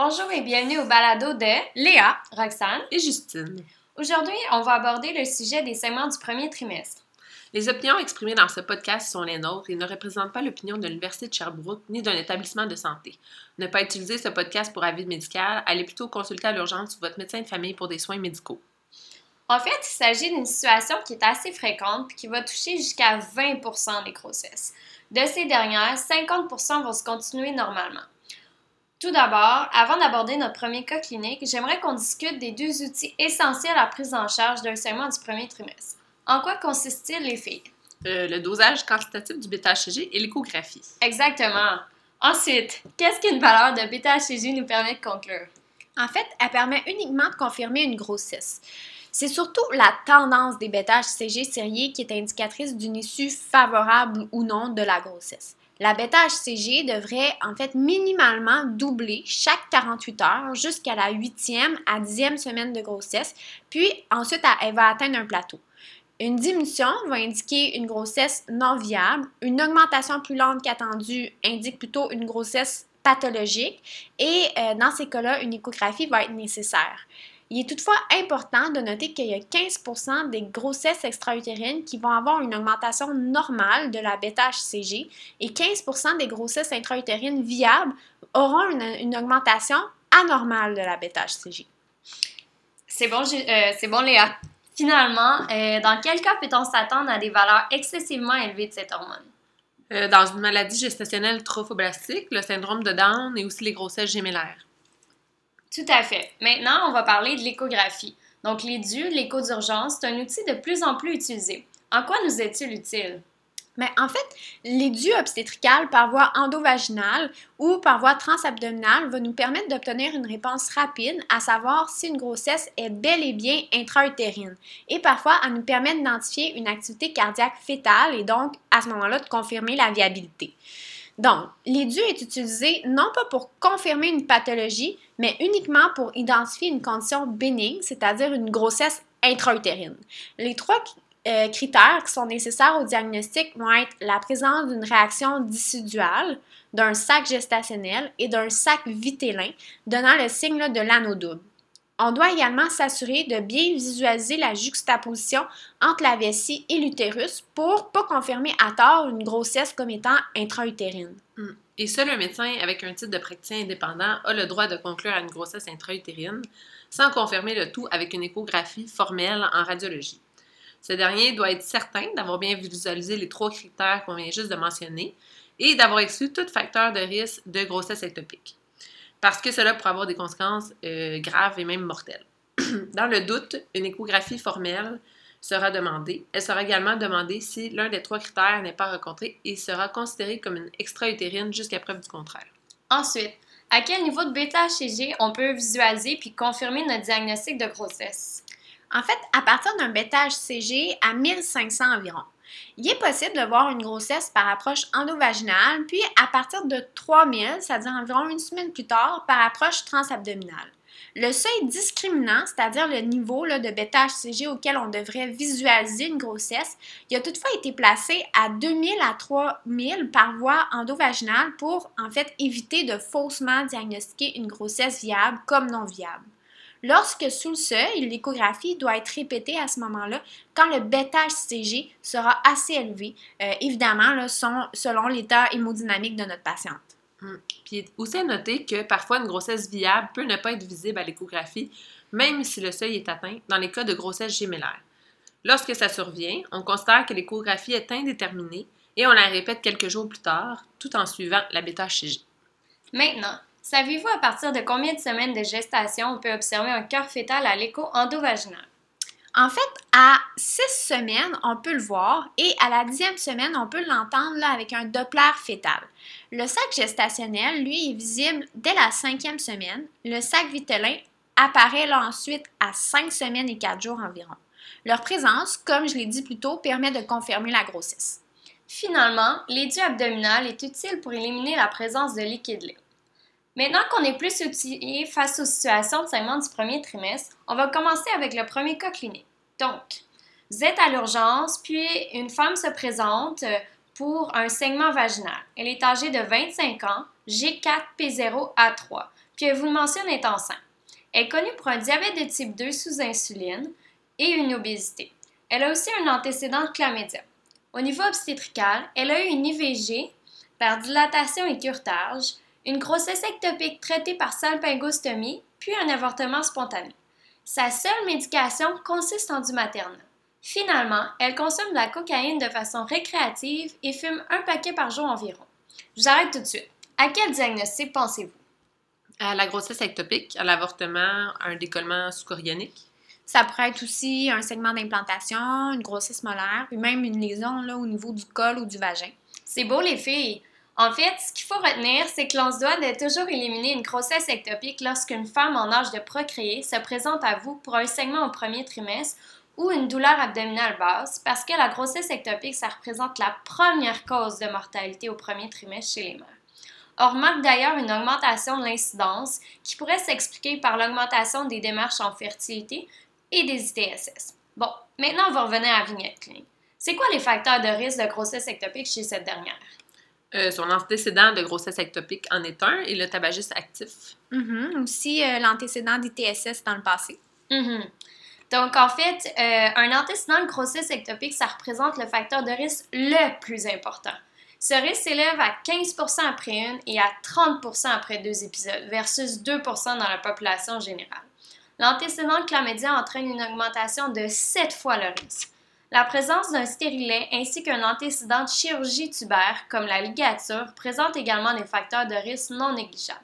Bonjour et bienvenue au balado de Léa Roxane. et Justine. Aujourd'hui, on va aborder le sujet des segments du premier trimestre. Les opinions exprimées dans ce podcast sont les nôtres et ne représentent pas l'opinion de l'Université de Sherbrooke ni d'un établissement de santé. Ne pas utiliser ce podcast pour avis médical, allez plutôt consulter à l'urgence ou votre médecin de famille pour des soins médicaux. En fait, il s'agit d'une situation qui est assez fréquente et qui va toucher jusqu'à 20% des grossesses. De ces dernières, 50% vont se continuer normalement. Tout d'abord, avant d'aborder notre premier cas clinique, j'aimerais qu'on discute des deux outils essentiels à la prise en charge d'un segment du premier trimestre. En quoi consiste-t-il, les filles? Euh, le dosage quantitatif du bêta-HCG et l'échographie. Exactement. Ensuite, qu'est-ce qu'une valeur de bêta-HCG nous permet de conclure? En fait, elle permet uniquement de confirmer une grossesse. C'est surtout la tendance des bêta-HCG sériés qui est indicatrice d'une issue favorable ou non de la grossesse. La bêta-HCG devrait en fait minimalement doubler chaque 48 heures jusqu'à la 8e à 10e semaine de grossesse, puis ensuite elle va atteindre un plateau. Une diminution va indiquer une grossesse non viable, une augmentation plus lente qu'attendue indique plutôt une grossesse pathologique et euh, dans ces cas-là, une échographie va être nécessaire. Il est toutefois important de noter qu'il y a 15% des grossesses extra-utérines qui vont avoir une augmentation normale de la bêta-HCG et 15% des grossesses intra-utérines viables auront une, une augmentation anormale de la bêta-HCG. C'est bon, euh, c'est bon, Léa. Finalement, euh, dans quel cas peut-on s'attendre à des valeurs excessivement élevées de cette hormone? Euh, dans une maladie gestationnelle trophoblastique, le syndrome de Down et aussi les grossesses gémellaires. Tout à fait. Maintenant, on va parler de l'échographie. Donc, l'édu, l'écho d'urgence, c'est un outil de plus en plus utilisé. En quoi nous est-il utile? Mais en fait, l'édu obstétrical par voie endovaginale ou par voie transabdominale va nous permettre d'obtenir une réponse rapide, à savoir si une grossesse est bel et bien intra-utérine. Et parfois, elle nous permet d'identifier une activité cardiaque fétale et donc, à ce moment-là, de confirmer la viabilité. Donc, l'édu est utilisé non pas pour confirmer une pathologie, mais uniquement pour identifier une condition bénigne, c'est-à-dire une grossesse intra-utérine. Les trois euh, critères qui sont nécessaires au diagnostic vont être la présence d'une réaction dissuduale, d'un sac gestationnel et d'un sac vitellin, donnant le signe de l'anneau double. On doit également s'assurer de bien visualiser la juxtaposition entre la vessie et l'utérus pour pas confirmer à tort une grossesse comme étant intra-utérine. Hmm. Et seul un médecin avec un titre de praticien indépendant a le droit de conclure à une grossesse intra-utérine sans confirmer le tout avec une échographie formelle en radiologie. Ce dernier doit être certain d'avoir bien visualisé les trois critères qu'on vient juste de mentionner et d'avoir exclu tout facteur de risque de grossesse ectopique. Parce que cela pourrait avoir des conséquences euh, graves et même mortelles. Dans le doute, une échographie formelle sera demandée. Elle sera également demandée si l'un des trois critères n'est pas rencontré et sera considérée comme une extra-utérine jusqu'à preuve du contraire. Ensuite, à quel niveau de bêta-HCG on peut visualiser puis confirmer notre diagnostic de grossesse? En fait, à partir d'un bêta-HCG à 1500 environ. Il est possible de voir une grossesse par approche endovaginale, puis à partir de 3000, c'est-à-dire environ une semaine plus tard, par approche transabdominale. Le seuil discriminant, c'est-à-dire le niveau de bêta-HCG auquel on devrait visualiser une grossesse, il a toutefois été placé à 2000 à 3000 par voie endovaginale pour en fait éviter de faussement diagnostiquer une grossesse viable comme non viable. Lorsque sous le seuil, l'échographie doit être répétée à ce moment-là quand le bêta-HCG sera assez élevé, euh, évidemment selon l'état hémodynamique de notre patiente. Hum. Puis aussi à noter que parfois une grossesse viable peut ne pas être visible à l'échographie, même si le seuil est atteint, dans les cas de grossesse gémellaire. Lorsque ça survient, on considère que l'échographie est indéterminée et on la répète quelques jours plus tard, tout en suivant la bêta-HCG. Maintenant, savez-vous à partir de combien de semaines de gestation on peut observer un cœur fœtal à l'écho endovaginal? En fait, à 6 semaines, on peut le voir et à la dixième semaine, on peut l'entendre avec un Doppler fœtal. Le sac gestationnel, lui, est visible dès la cinquième semaine. Le sac vitellin apparaît là ensuite à 5 semaines et 4 jours environ. Leur présence, comme je l'ai dit plus tôt, permet de confirmer la grossesse. Finalement, l'édu abdominal est utile pour éliminer la présence de liquide libre. Maintenant qu'on est plus outillé face aux situations de segment du premier trimestre, on va commencer avec le premier cas clinique. Donc, vous êtes à l'urgence, puis une femme se présente euh, pour un saignement vaginal. Elle est âgée de 25 ans, G4P0A3. puis elle vous mentionne est enceinte. Elle est connue pour un diabète de type 2 sous insuline et une obésité. Elle a aussi un antécédent de chlamydia. Au niveau obstétrical, elle a eu une IVG par dilatation et curetage, une grossesse ectopique traitée par salpingostomie, puis un avortement spontané. Sa seule médication consiste en du maternel. Finalement, elle consomme de la cocaïne de façon récréative et fume un paquet par jour environ. Je vous arrête tout de suite. À quel diagnostic pensez-vous? À la grossesse ectopique, à l'avortement, à un décollement sous-chorionique. Ça pourrait être aussi un segment d'implantation, une grossesse molaire, puis même une lésion là, au niveau du col ou du vagin. C'est beau les filles. En fait, ce qu'il faut retenir, c'est que l'on se doit de toujours éliminer une grossesse ectopique lorsqu'une femme en âge de procréer se présente à vous pour un segment au premier trimestre ou une douleur abdominale basse, parce que la grossesse ectopique, ça représente la première cause de mortalité au premier trimestre chez les mères. On remarque d'ailleurs une augmentation de l'incidence qui pourrait s'expliquer par l'augmentation des démarches en fertilité et des ITSS. Bon, maintenant on va revenir à la vignette clinique. C'est quoi les facteurs de risque de grossesse ectopique chez cette dernière? Euh, son antécédent de grossesse ectopique en est un et le tabagisme actif. Mhm. Aussi euh, l'antécédent d'ITSS dans le passé. Mhm. Donc, en fait, euh, un antécédent de grossesse ectopique, ça représente le facteur de risque le plus important. Ce risque s'élève à 15% après une et à 30% après deux épisodes, versus 2% dans la population générale. L'antécédent de chlamydia entraîne une augmentation de 7 fois le risque. La présence d'un stérilet ainsi qu'un antécédent de chirurgie tubaire, comme la ligature, présente également des facteurs de risque non négligeables.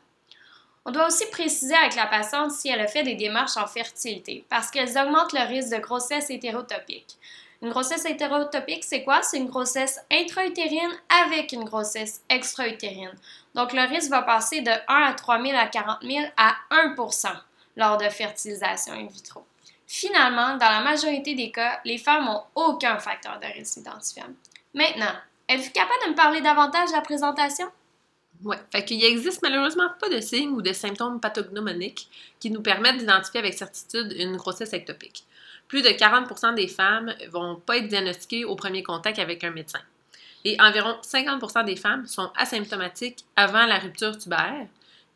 On doit aussi préciser avec la patiente si elle a fait des démarches en fertilité, parce qu'elles augmentent le risque de grossesse hétérotopique. Une grossesse hétérotopique, c'est quoi? C'est une grossesse intra-utérine avec une grossesse extra-utérine. Donc, le risque va passer de 1 à 3 000 à 40 000 à 1% lors de fertilisation in vitro. Finalement, dans la majorité des cas, les femmes n'ont aucun facteur de risque identifiable. Maintenant, êtes-vous capable de me parler davantage de la présentation? Oui. Fait qu'il existe malheureusement pas de signes ou de symptômes pathognomoniques qui nous permettent d'identifier avec certitude une grossesse ectopique. Plus de 40% des femmes vont pas être diagnostiquées au premier contact avec un médecin. Et environ 50% des femmes sont asymptomatiques avant la rupture tubaire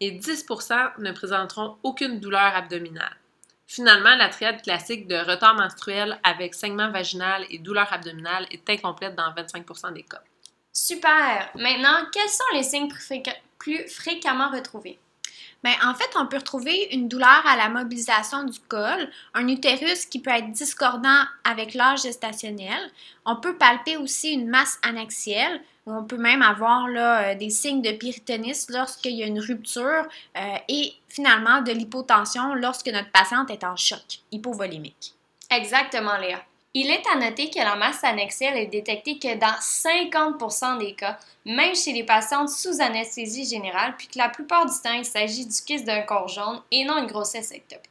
et 10% ne présenteront aucune douleur abdominale. Finalement, la triade classique de retard menstruel avec saignement vaginal et douleur abdominale est incomplète dans 25% des cas. Super! Maintenant, quels sont les signes plus, fréquemment retrouvés? Bien, en fait, on peut retrouver une douleur à la mobilisation du col, un utérus qui peut être discordant avec l'âge gestationnel. On peut palper aussi une masse annexielle. On peut même avoir euh, des signes de péritonisme lorsqu'il y a une rupture euh, et finalement de l'hypotension lorsque notre patiente est en choc hypovolémique. Exactement, Léa. Il est à noter que la masse annexielle est détectée que dans 50% des cas, même chez les patientes sous anesthésie générale, puis que la plupart du temps, il s'agit du kyste d'un corps jaune et non une grossesse ectopique.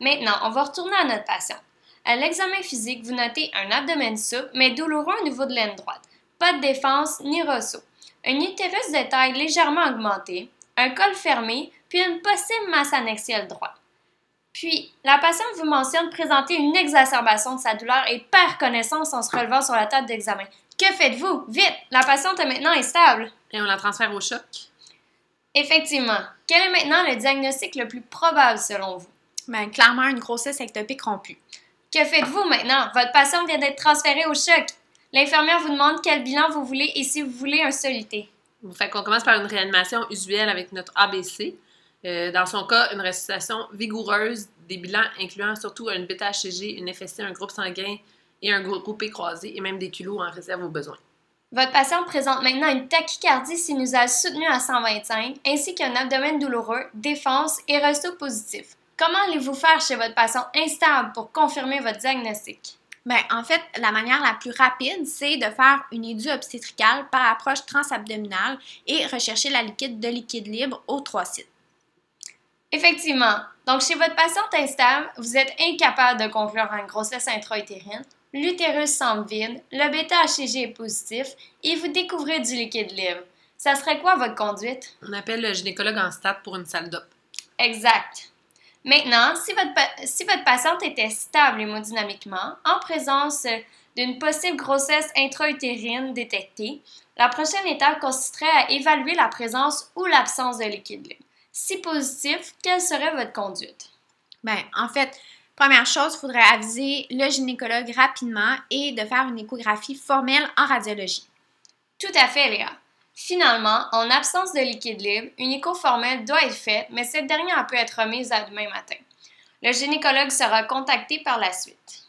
Maintenant, on va retourner à notre patient. À l'examen physique, vous notez un abdomen souple, mais douloureux au niveau de l'aine droite. Pas de défense ni ressaut. Un utérus de taille légèrement augmenté, un col fermé, puis une possible masse annexielle droite. Puis, la patiente vous mentionne présenter une exacerbation de sa douleur et perd connaissance en se relevant sur la table d'examen. Que faites-vous? Vite! La patiente est maintenant instable. Et on la transfère au choc? Effectivement. Quel est maintenant le diagnostic le plus probable selon vous? Bien, clairement, une grossesse ectopique rompue. Que faites-vous maintenant? Votre patiente vient d'être transférée au choc. L'infirmière vous demande quel bilan vous voulez et si vous voulez un solité. Fait qu'on commence par une réanimation usuelle avec notre ABC. Euh, dans son cas, une resuscitation vigoureuse, des bilans incluant surtout une bêta-HCG, une FSC, un groupe sanguin et un groupe croisé, et même des kilos en réserve aux besoins. Votre patient présente maintenant une tachycardie sinusale soutenue à 125, ainsi qu'un abdomen douloureux, défense et resto positif. Comment allez-vous faire chez votre patient instable pour confirmer votre diagnostic? Bien, en fait, la manière la plus rapide, c'est de faire une édu obstétricale par approche transabdominale et rechercher la liquide de liquide libre aux trois sites. Effectivement. Donc, chez votre patiente instable, vous êtes incapable de conclure une grossesse intra-utérine, l'utérus semble vide, le bêta-HCG est positif et vous découvrez du liquide libre. Ça serait quoi votre conduite? On appelle le gynécologue en stade pour une salle d'op. Exact. Maintenant, si votre, si votre patiente était stable hémodynamiquement, en présence d'une possible grossesse intra-utérine détectée, la prochaine étape consisterait à évaluer la présence ou l'absence de liquide libre. Si positif, quelle serait votre conduite? Ben, en fait, première chose, il faudrait aviser le gynécologue rapidement et de faire une échographie formelle en radiologie. Tout à fait, Léa. Finalement, en absence de liquide libre, une écho formelle doit être faite, mais cette dernière peut être remise à demain matin. Le gynécologue sera contacté par la suite.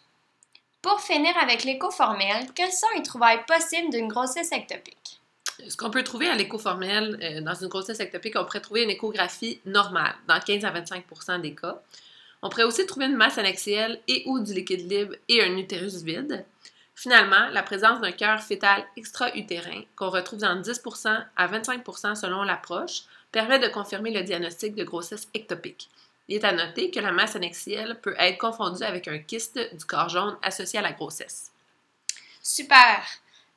Pour finir avec l'écho formelle, quelles sont les trouvailles possibles d'une grossesse ectopique? Ce qu'on peut trouver à l'écho formelle euh, dans une grossesse ectopique, on pourrait trouver une échographie normale dans 15 à 25% des cas. On pourrait aussi trouver une masse annexielle et ou du liquide libre et un utérus vide. Finalement, la présence d'un cœur fœtal extra-utérin, qu'on retrouve dans 10% à 25% selon l'approche, permet de confirmer le diagnostic de grossesse ectopique. Il est à noter que la masse annexielle peut être confondue avec un kyste du corps jaune associé à la grossesse. Super!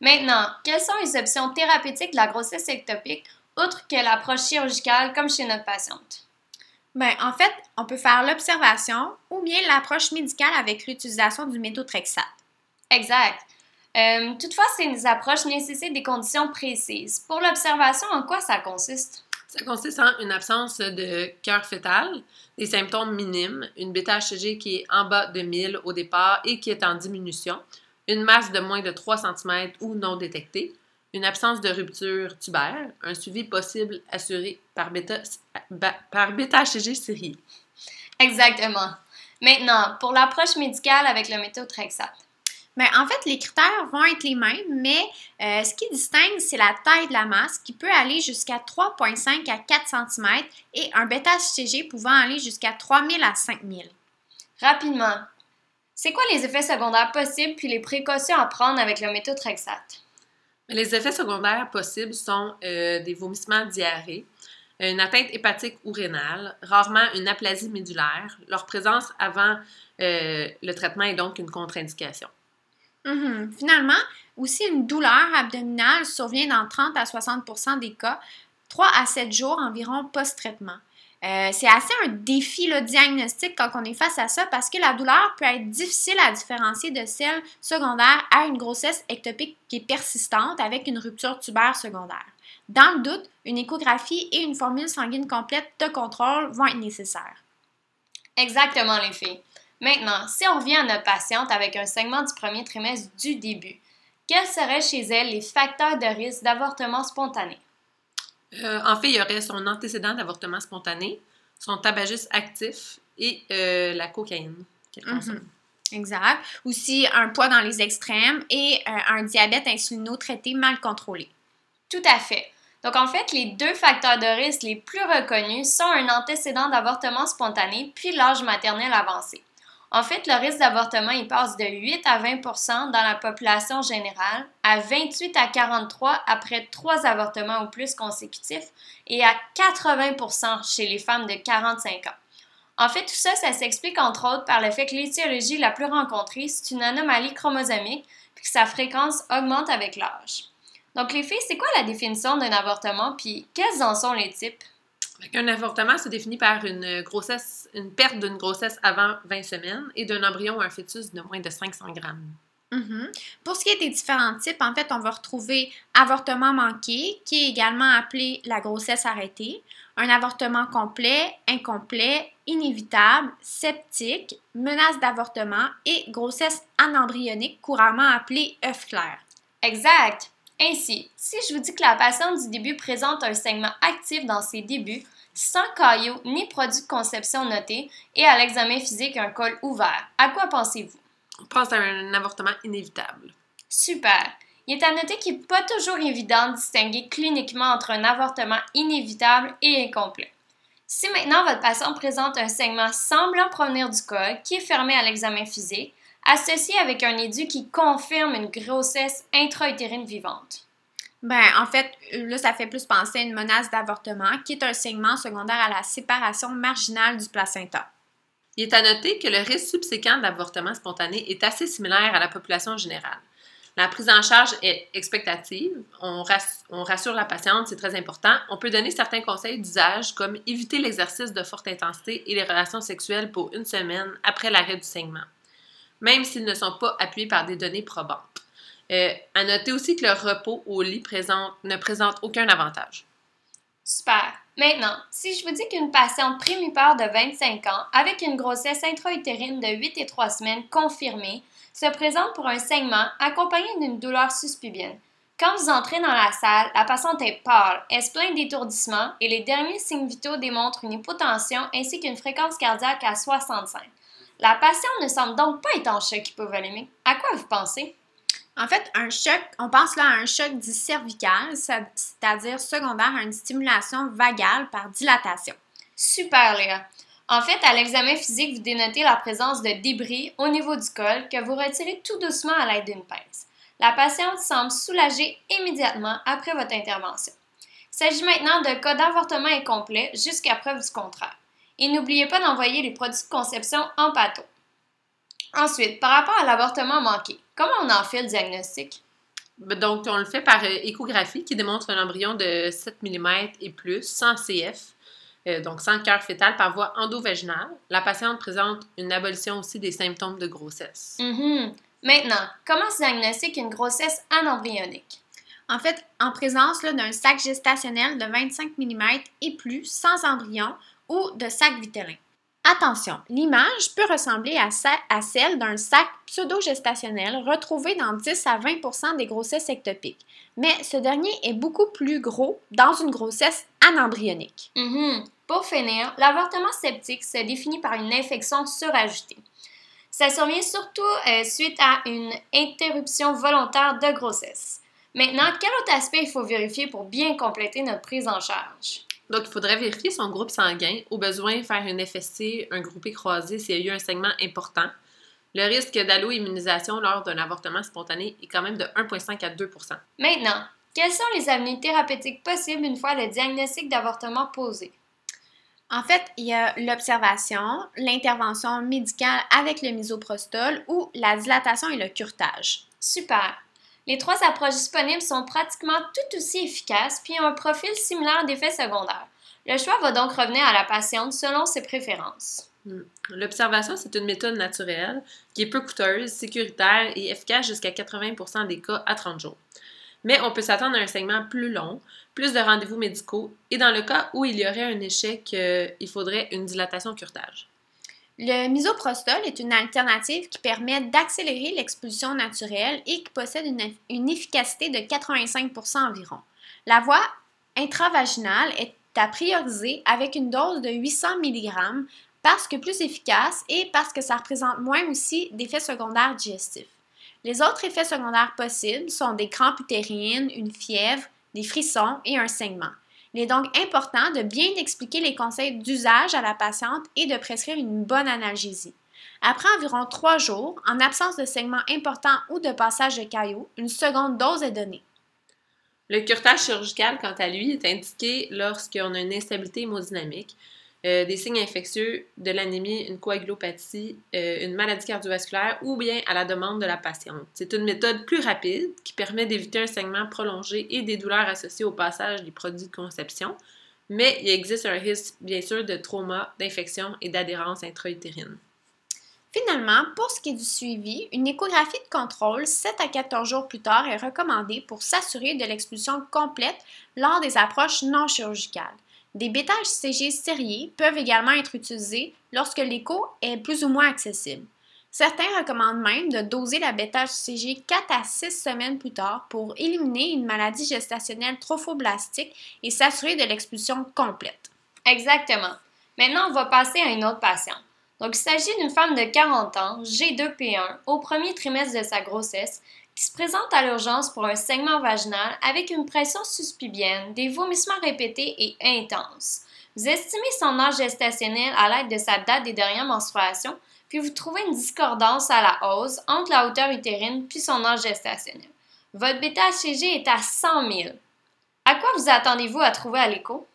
Maintenant, quelles sont les options thérapeutiques de la grossesse ectopique, outre que l'approche chirurgicale comme chez notre patiente? Bien, en fait, on peut faire l'observation ou bien l'approche médicale avec l'utilisation du méthotrexate. Exact. Euh, toutefois, ces approches nécessitent des conditions précises. Pour l'observation, en quoi ça consiste? Ça consiste en une absence de cœur fœtal, des symptômes minimes, une bêta-HCG qui est en bas de 1000 au départ et qui est en diminution, une masse de moins de 3 cm ou non détectée, une absence de rupture tubaire, un suivi possible assuré par bêta-HCG sérié. Exactement. Maintenant, pour l'approche médicale avec le méthotrexate. Bien, en fait, les critères vont être les mêmes, mais euh, ce qui distingue, c'est la taille de la masse qui peut aller jusqu'à 3,5 à 4 cm et un bêta-HCG pouvant aller jusqu'à 3000 à 5000. Rapidement, c'est quoi les effets secondaires possibles puis les précautions à prendre avec le méthotrexate? Les effets secondaires possibles sont euh, des vomissements diarrhée, une atteinte hépatique ou rénale, rarement une aplasie médulaire. Leur présence avant euh, le traitement est donc une contre-indication. Mhm. Finalement, aussi une douleur abdominale survient dans 30 à 60% des cas, 3 à 7 jours environ post-traitement. Euh, c'est assez un défi le diagnostic quand on est face à ça parce que la douleur peut être difficile à différencier de celle secondaire à une grossesse ectopique qui est persistante avec une rupture tubaire secondaire. Dans le doute, une échographie et une formule sanguine complète de contrôle vont être nécessaires. Exactement, les filles. Maintenant, si on revient à notre patiente avec un segment du premier trimestre du début, quels seraient chez elle les facteurs de risque d'avortement spontané? Euh, en fait, il y aurait son antécédent d'avortement spontané, son tabagisme actif et euh, la cocaïne qu'elle mhm. consomme. Exact. Aussi un poids dans les extrêmes et euh, un diabète insulino-traité mal contrôlé. Tout à fait. Donc en fait, les deux facteurs de risque les plus reconnus sont un antécédent d'avortement spontané puis l'âge maternel avancé. En fait, le risque d'avortement, il passe de 8 à 20% dans la population générale, à 28 à 43% après trois avortements ou plus consécutifs et à 80% chez les femmes de 45 ans. En fait, tout ça, ça s'explique entre autres par le fait que l'étiologie la plus rencontrée, c'est une anomalie chromosomique, puis que sa fréquence augmente avec l'âge. Donc, les filles, c'est quoi la définition d'un avortement, puis quels en sont les types? Un avortement se définit par une grossesse, une perte d'une grossesse avant 20 semaines et d'un embryon ou un fœtus de moins de 500 grammes. Mm-hmm. Pour ce qui est des différents types, en fait, on va retrouver avortement manqué, qui est également appelé la grossesse arrêtée, un avortement complet, incomplet, inévitable, sceptique, menace d'avortement et grossesse anembryonique, couramment appelée œuf clair. Exact. Ainsi, si je vous dis que la patiente du début présente un segment actif dans ses débuts, sans caillot ni produit de conception noté, et à l'examen physique un col ouvert, à quoi pensez-vous? On pense à un avortement inévitable. Super. Il est à noter qu'il n'est pas toujours évident de distinguer cliniquement entre un avortement inévitable et incomplet. Si maintenant votre patient présente un segment semblant provenir du col qui est fermé à l'examen physique, associé avec un édu qui confirme une grossesse intra-utérine vivante? Ben, en fait, là, ça fait plus penser à une menace d'avortement, qui est un segment secondaire à la séparation marginale du placenta. Il est à noter que le risque subséquent d'avortement spontané est assez similaire à la population générale. La prise en charge est expectative. On, on rassure la patiente, c'est très important. On peut donner certains conseils d'usage comme éviter l'exercice de forte intensité et les relations sexuelles pour une semaine après l'arrêt du saignement même s'ils ne sont pas appuyés par des données probantes. Euh, à noter aussi que le repos au lit présente, ne présente aucun avantage. Super. Maintenant, si je vous dis qu'une patiente primipare de 25 ans avec une grossesse intra-utérine de 8 et 3 semaines confirmée se présente pour un saignement accompagné d'une douleur suspubienne, quand vous entrez dans la salle, la patiente est pâle, elle se d'étourdissement et les derniers signes vitaux démontrent une hypotension ainsi qu'une fréquence cardiaque à 65. La patiente ne semble donc pas être en choc hypovolémique. À quoi vous pensez? En fait, un choc, on pense là à un choc dit cervical, c'est-à-dire secondaire à une stimulation vagale par dilatation. Super, Léa. En fait, à l'examen physique, vous dénotez la présence de débris au niveau du col que vous retirez tout doucement à l'aide d'une pince. La patiente semble soulagée immédiatement après votre intervention. Il s'agit maintenant de cas d'avortement incomplet jusqu'à preuve du contraire. Et n'oubliez pas d'envoyer les produits de conception en pâteau. Ensuite, par rapport à l'avortement manqué, comment on en fait le diagnostic? Ben, donc, on le fait par euh, échographie qui démontre un embryon de 7 mm et plus, sans CF, euh, donc sans cœur fœtal par voie endovaginale. La patiente présente une abolition aussi des symptômes de grossesse. Mm-hmm. Maintenant, comment se diagnostique une grossesse anembryonique? En fait, en présence d'un sac gestationnel de 25 mm et plus, sans embryon ou de sac vitellin. Attention, l'image peut ressembler à, celle d'un sac pseudo-gestationnel retrouvé dans 10 à 20% des grossesses ectopiques, mais ce dernier est beaucoup plus gros dans une grossesse anembryonique. Mm-hmm. Pour finir, l'avortement septique se définit par une infection surajoutée. Ça survient surtout euh, suite à une interruption volontaire de grossesse. Maintenant, quel autre aspect il faut vérifier pour bien compléter notre prise en charge? Donc, il faudrait vérifier son groupe sanguin, au besoin faire une FSC, un groupé croisé s'il y a eu un segment important. Le risque d'allo-immunisation lors d'un avortement spontané est quand même de 1,5 à 2% Maintenant, quelles sont les avenues thérapeutiques possibles une fois le diagnostic d'avortement posé? En fait, il y a l'observation, l'intervention médicale avec le misoprostol ou la dilatation et le curtage. Super! Les trois approches disponibles sont pratiquement tout aussi efficaces puis ont un profil similaire d'effets secondaires. Le choix va donc revenir à la patiente selon ses préférences. Hmm. L'observation, c'est une méthode naturelle qui est peu coûteuse, sécuritaire et efficace jusqu'à 80% des cas à 30 jours. Mais on peut s'attendre à un segment plus long, plus de rendez-vous médicaux et dans le cas où il y aurait un échec, euh, il faudrait une dilatation curtage. Le misoprostol est une alternative qui permet d'accélérer l'expulsion naturelle et qui possède une, efficacité de 85% environ. La voie intravaginale est à prioriser avec une dose de 800 mg parce que plus efficace et parce que ça représente moins aussi d'effets secondaires digestifs. Les autres effets secondaires possibles sont des crampes utérines, une fièvre, des frissons et un saignement. Il est donc important de bien expliquer les conseils d'usage à la patiente et de prescrire une bonne analgésie. Après environ trois jours, en absence de saignement important ou de passage de cailloux, une seconde dose est donnée. Le curtage chirurgical, quant à lui, est indiqué lorsqu'on a une instabilité hémodynamique, euh, des signes infectieux, de l'anémie, une coagulopathie, euh, une maladie cardiovasculaire ou bien à la demande de la patiente. C'est une méthode plus rapide qui permet d'éviter un saignement prolongé et des douleurs associées au passage des produits de conception, mais il existe un risque bien sûr de trauma, d'infection et d'adhérence intra-utérine. Finalement, pour ce qui est du suivi, une échographie de contrôle 7 à 14 jours plus tard est recommandée pour s'assurer de l'expulsion complète lors des approches non chirurgicales. Des bêta-HCG serrés peuvent également être utilisés lorsque l'écho est plus ou moins accessible. Certains recommandent même de doser la bêta-HCG 4 à 6 semaines plus tard pour éliminer une maladie gestationnelle trophoblastique et s'assurer de l'expulsion complète. Exactement. Maintenant, on va passer à une autre patiente. Donc, il s'agit d'une femme de 40 ans, G2P1, au premier trimestre de sa grossesse, qui se présente à l'urgence pour un saignement vaginal avec une pression suspibienne, des vomissements répétés et intenses. Vous estimez son âge gestationnel à l'aide de sa date des dernières menstruations, puis vous trouvez une discordance à la hausse entre la hauteur utérine puis son âge gestationnel. Votre bêta-HCG est à 100 000. À quoi vous attendez-vous à trouver à l'écho?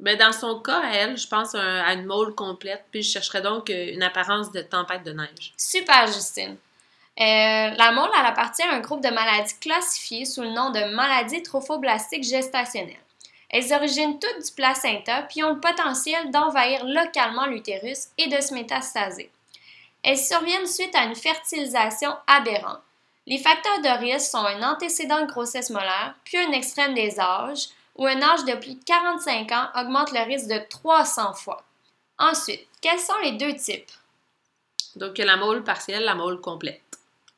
Ben dans son cas, à elle, je pense à une mole complète, puis je chercherais donc euh, une apparence de tempête de neige. Super, Justine. Euh, la mole elle appartient à un groupe de maladies classifiées sous le nom de maladies trophoblastiques gestationnelles. Elles originent toutes du placenta puis ont le potentiel d'envahir localement l'utérus et de se métastaser. Elles surviennent suite à une fertilisation aberrante. Les facteurs de risque sont un antécédent de grossesse molaire, puis un extrême des âges, ou un âge de plus de 45 ans augmente le risque de 300 fois. Ensuite, quels sont les deux types? Donc, la mole partielle, la mole complète.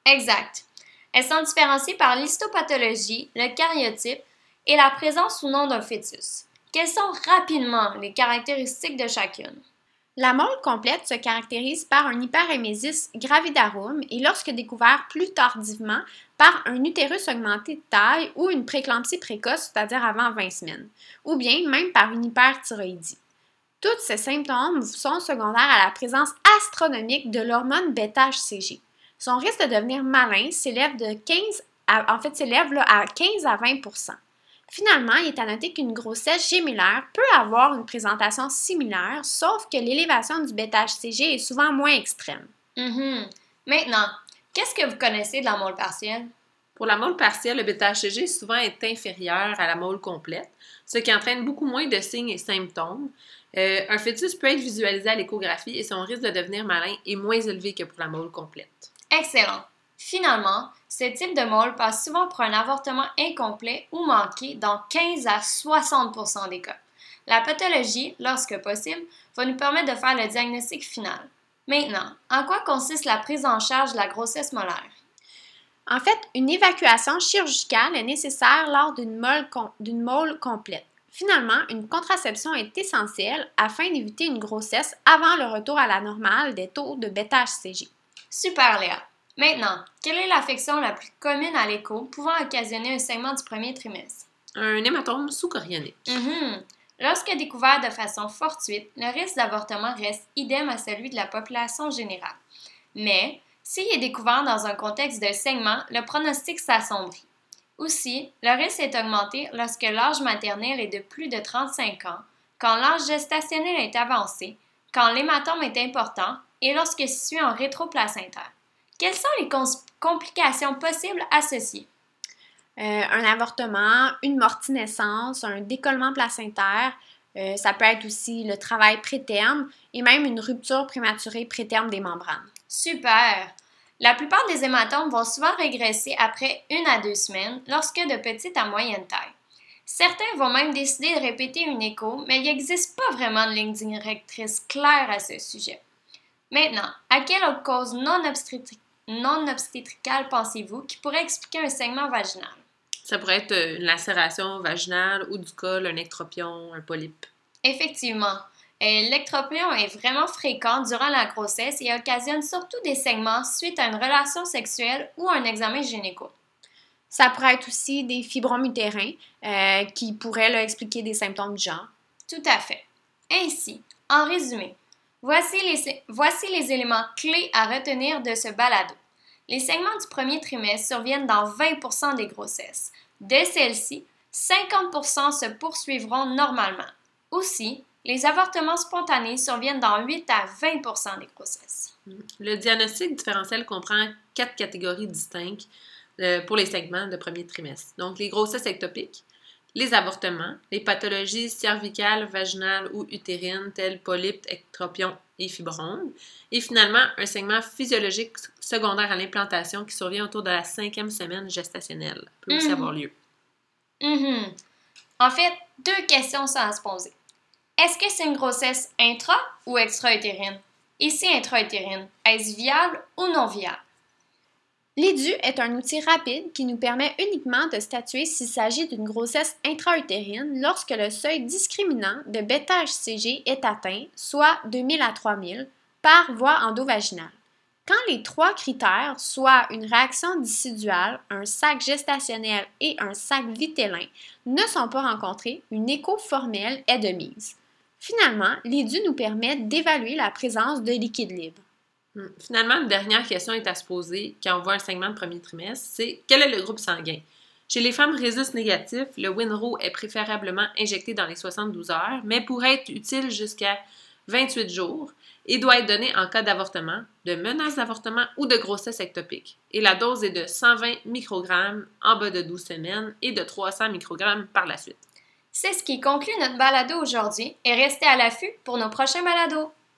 Exact. Elles sont différenciées par l'histopathologie, le cariotype et la présence ou non d'un fœtus. Quelles sont rapidement les caractéristiques de chacune? La mole complète se caractérise par un hyperémésis gravidarum et lorsque découvert plus tardivement par un utérus augmenté de taille ou une préclampsie précoce, c'est-à-dire avant 20 semaines, ou bien même par une hyperthyroïdie. Tous ces symptômes sont secondaires à la présence astronomique de l'hormone bêta-HCG. Son risque de devenir malin s'élève de 15 en fait, s'élève à 15 à 20% Finalement, il est à noter qu'une grossesse gémellaire peut avoir une présentation similaire, sauf que l'élévation du bêta-HCG est souvent moins extrême. Mhm. Maintenant, qu'est-ce que vous connaissez de la mole partielle? Pour la mole partielle, le bêta-HCG souvent est inférieur à la mole complète, ce qui entraîne beaucoup moins de signes et symptômes. Euh, un fœtus peut être visualisé à l'échographie et son risque de devenir malin est moins élevé que pour la mole complète. Excellent. Finalement, ce type de mole passe souvent pour un avortement incomplet ou manqué dans 15 à 60% des cas. La pathologie, lorsque possible, va nous permettre de faire le diagnostic final. Maintenant, en quoi consiste la prise en charge de la grossesse molaire? En fait, une évacuation chirurgicale est nécessaire lors d'une mole, complète. Finalement, une contraception est essentielle afin d'éviter une grossesse avant le retour à la normale des taux de bêta-HCG. Super, Léa. Maintenant, quelle est l'affection la plus commune à l'écho pouvant occasionner un saignement du premier trimestre? Un hématome sous-chorionique. Mm Lorsque découvert de façon fortuite, le risque d'avortement reste idem à celui de la population générale. Mais, s'il est découvert dans un contexte de saignement, le pronostic s'assombrit. Aussi, le risque est augmenté lorsque l'âge maternel est de plus de 35 ans, quand l'âge gestationnel est avancé, quand l'hématome est important et lorsque situé en rétroplacentaire. Quelles sont les complications possibles associées? Euh, un avortement, une mortinescence, un décollement placentaire, euh, ça peut être aussi le travail préterme et même une rupture prématurée préterme des membranes. Super! La plupart des hématomes vont souvent régresser après une à deux semaines lorsque de petites à moyenne taille. Certains vont même décider de répéter une écho, mais il n'existe pas vraiment de ligne directrice claire à ce sujet. Maintenant, à quelle autre cause non obstétricale pensez-vous qui pourrait expliquer un saignement vaginal? Ça pourrait être euh, une lacération vaginale ou du col, un ectropion, un polype. Effectivement. Euh, l'ectropion est vraiment fréquent durant la grossesse et occasionne surtout des saignements suite à une relation sexuelle ou un examen gynéco. Ça pourrait être aussi des fibromes utérins euh, qui pourraient expliquer des symptômes du genre. Tout à fait. Ainsi, en résumé, Voici les, éléments clés à retenir de ce balado. Les saignements du premier trimestre surviennent dans 20 des grossesses. De celles-ci, 50 se poursuivront normalement. Aussi, les avortements spontanés surviennent dans 8 à 20 des grossesses. Le diagnostic différentiel comprend quatre catégories distinctes euh, pour les segments de premier trimestre. Donc, les grossesses ectopiques, les avortements, les pathologies cervicales, vaginales ou utérines telles polypes, ectropions et fibromes, et finalement un segment physiologique secondaire à l'implantation qui survient autour de la cinquième semaine gestationnelle peut aussi avoir lieu. Mm-hmm. En fait, deux questions sont à se poser. Est-ce que c'est une grossesse intra ou extra-utérine? Et si intra-utérine, est-ce viable ou non viable? L'EDU est un outil rapide qui nous permet uniquement de statuer s'il s'agit d'une grossesse intra-utérine lorsque le seuil discriminant de bêta-HCG est atteint, soit 2000 à 3000, par voie endovaginale. Quand les trois critères, soit une réaction dissidéale, un sac gestationnel et un sac vitellin, ne sont pas rencontrés, une écho formelle est de mise. Finalement, l'EDU nous permet d'évaluer la présence de liquide libre. Hmm. Finalement, une dernière question est à se poser quand on voit un segment de premier trimestre, c'est quel est le groupe sanguin? Chez les femmes rhésus négatifs, le Winrow est préférablement injecté dans les 72 heures, mais pourrait être utile jusqu'à 28 jours et doit être donné en cas d'avortement, de menace d'avortement ou de grossesse ectopique. Et la dose est de 120 microgrammes en bas de 12 semaines et de 300 microgrammes par la suite. C'est ce qui conclut notre balado aujourd'hui et restez à l'affût pour nos prochains balados.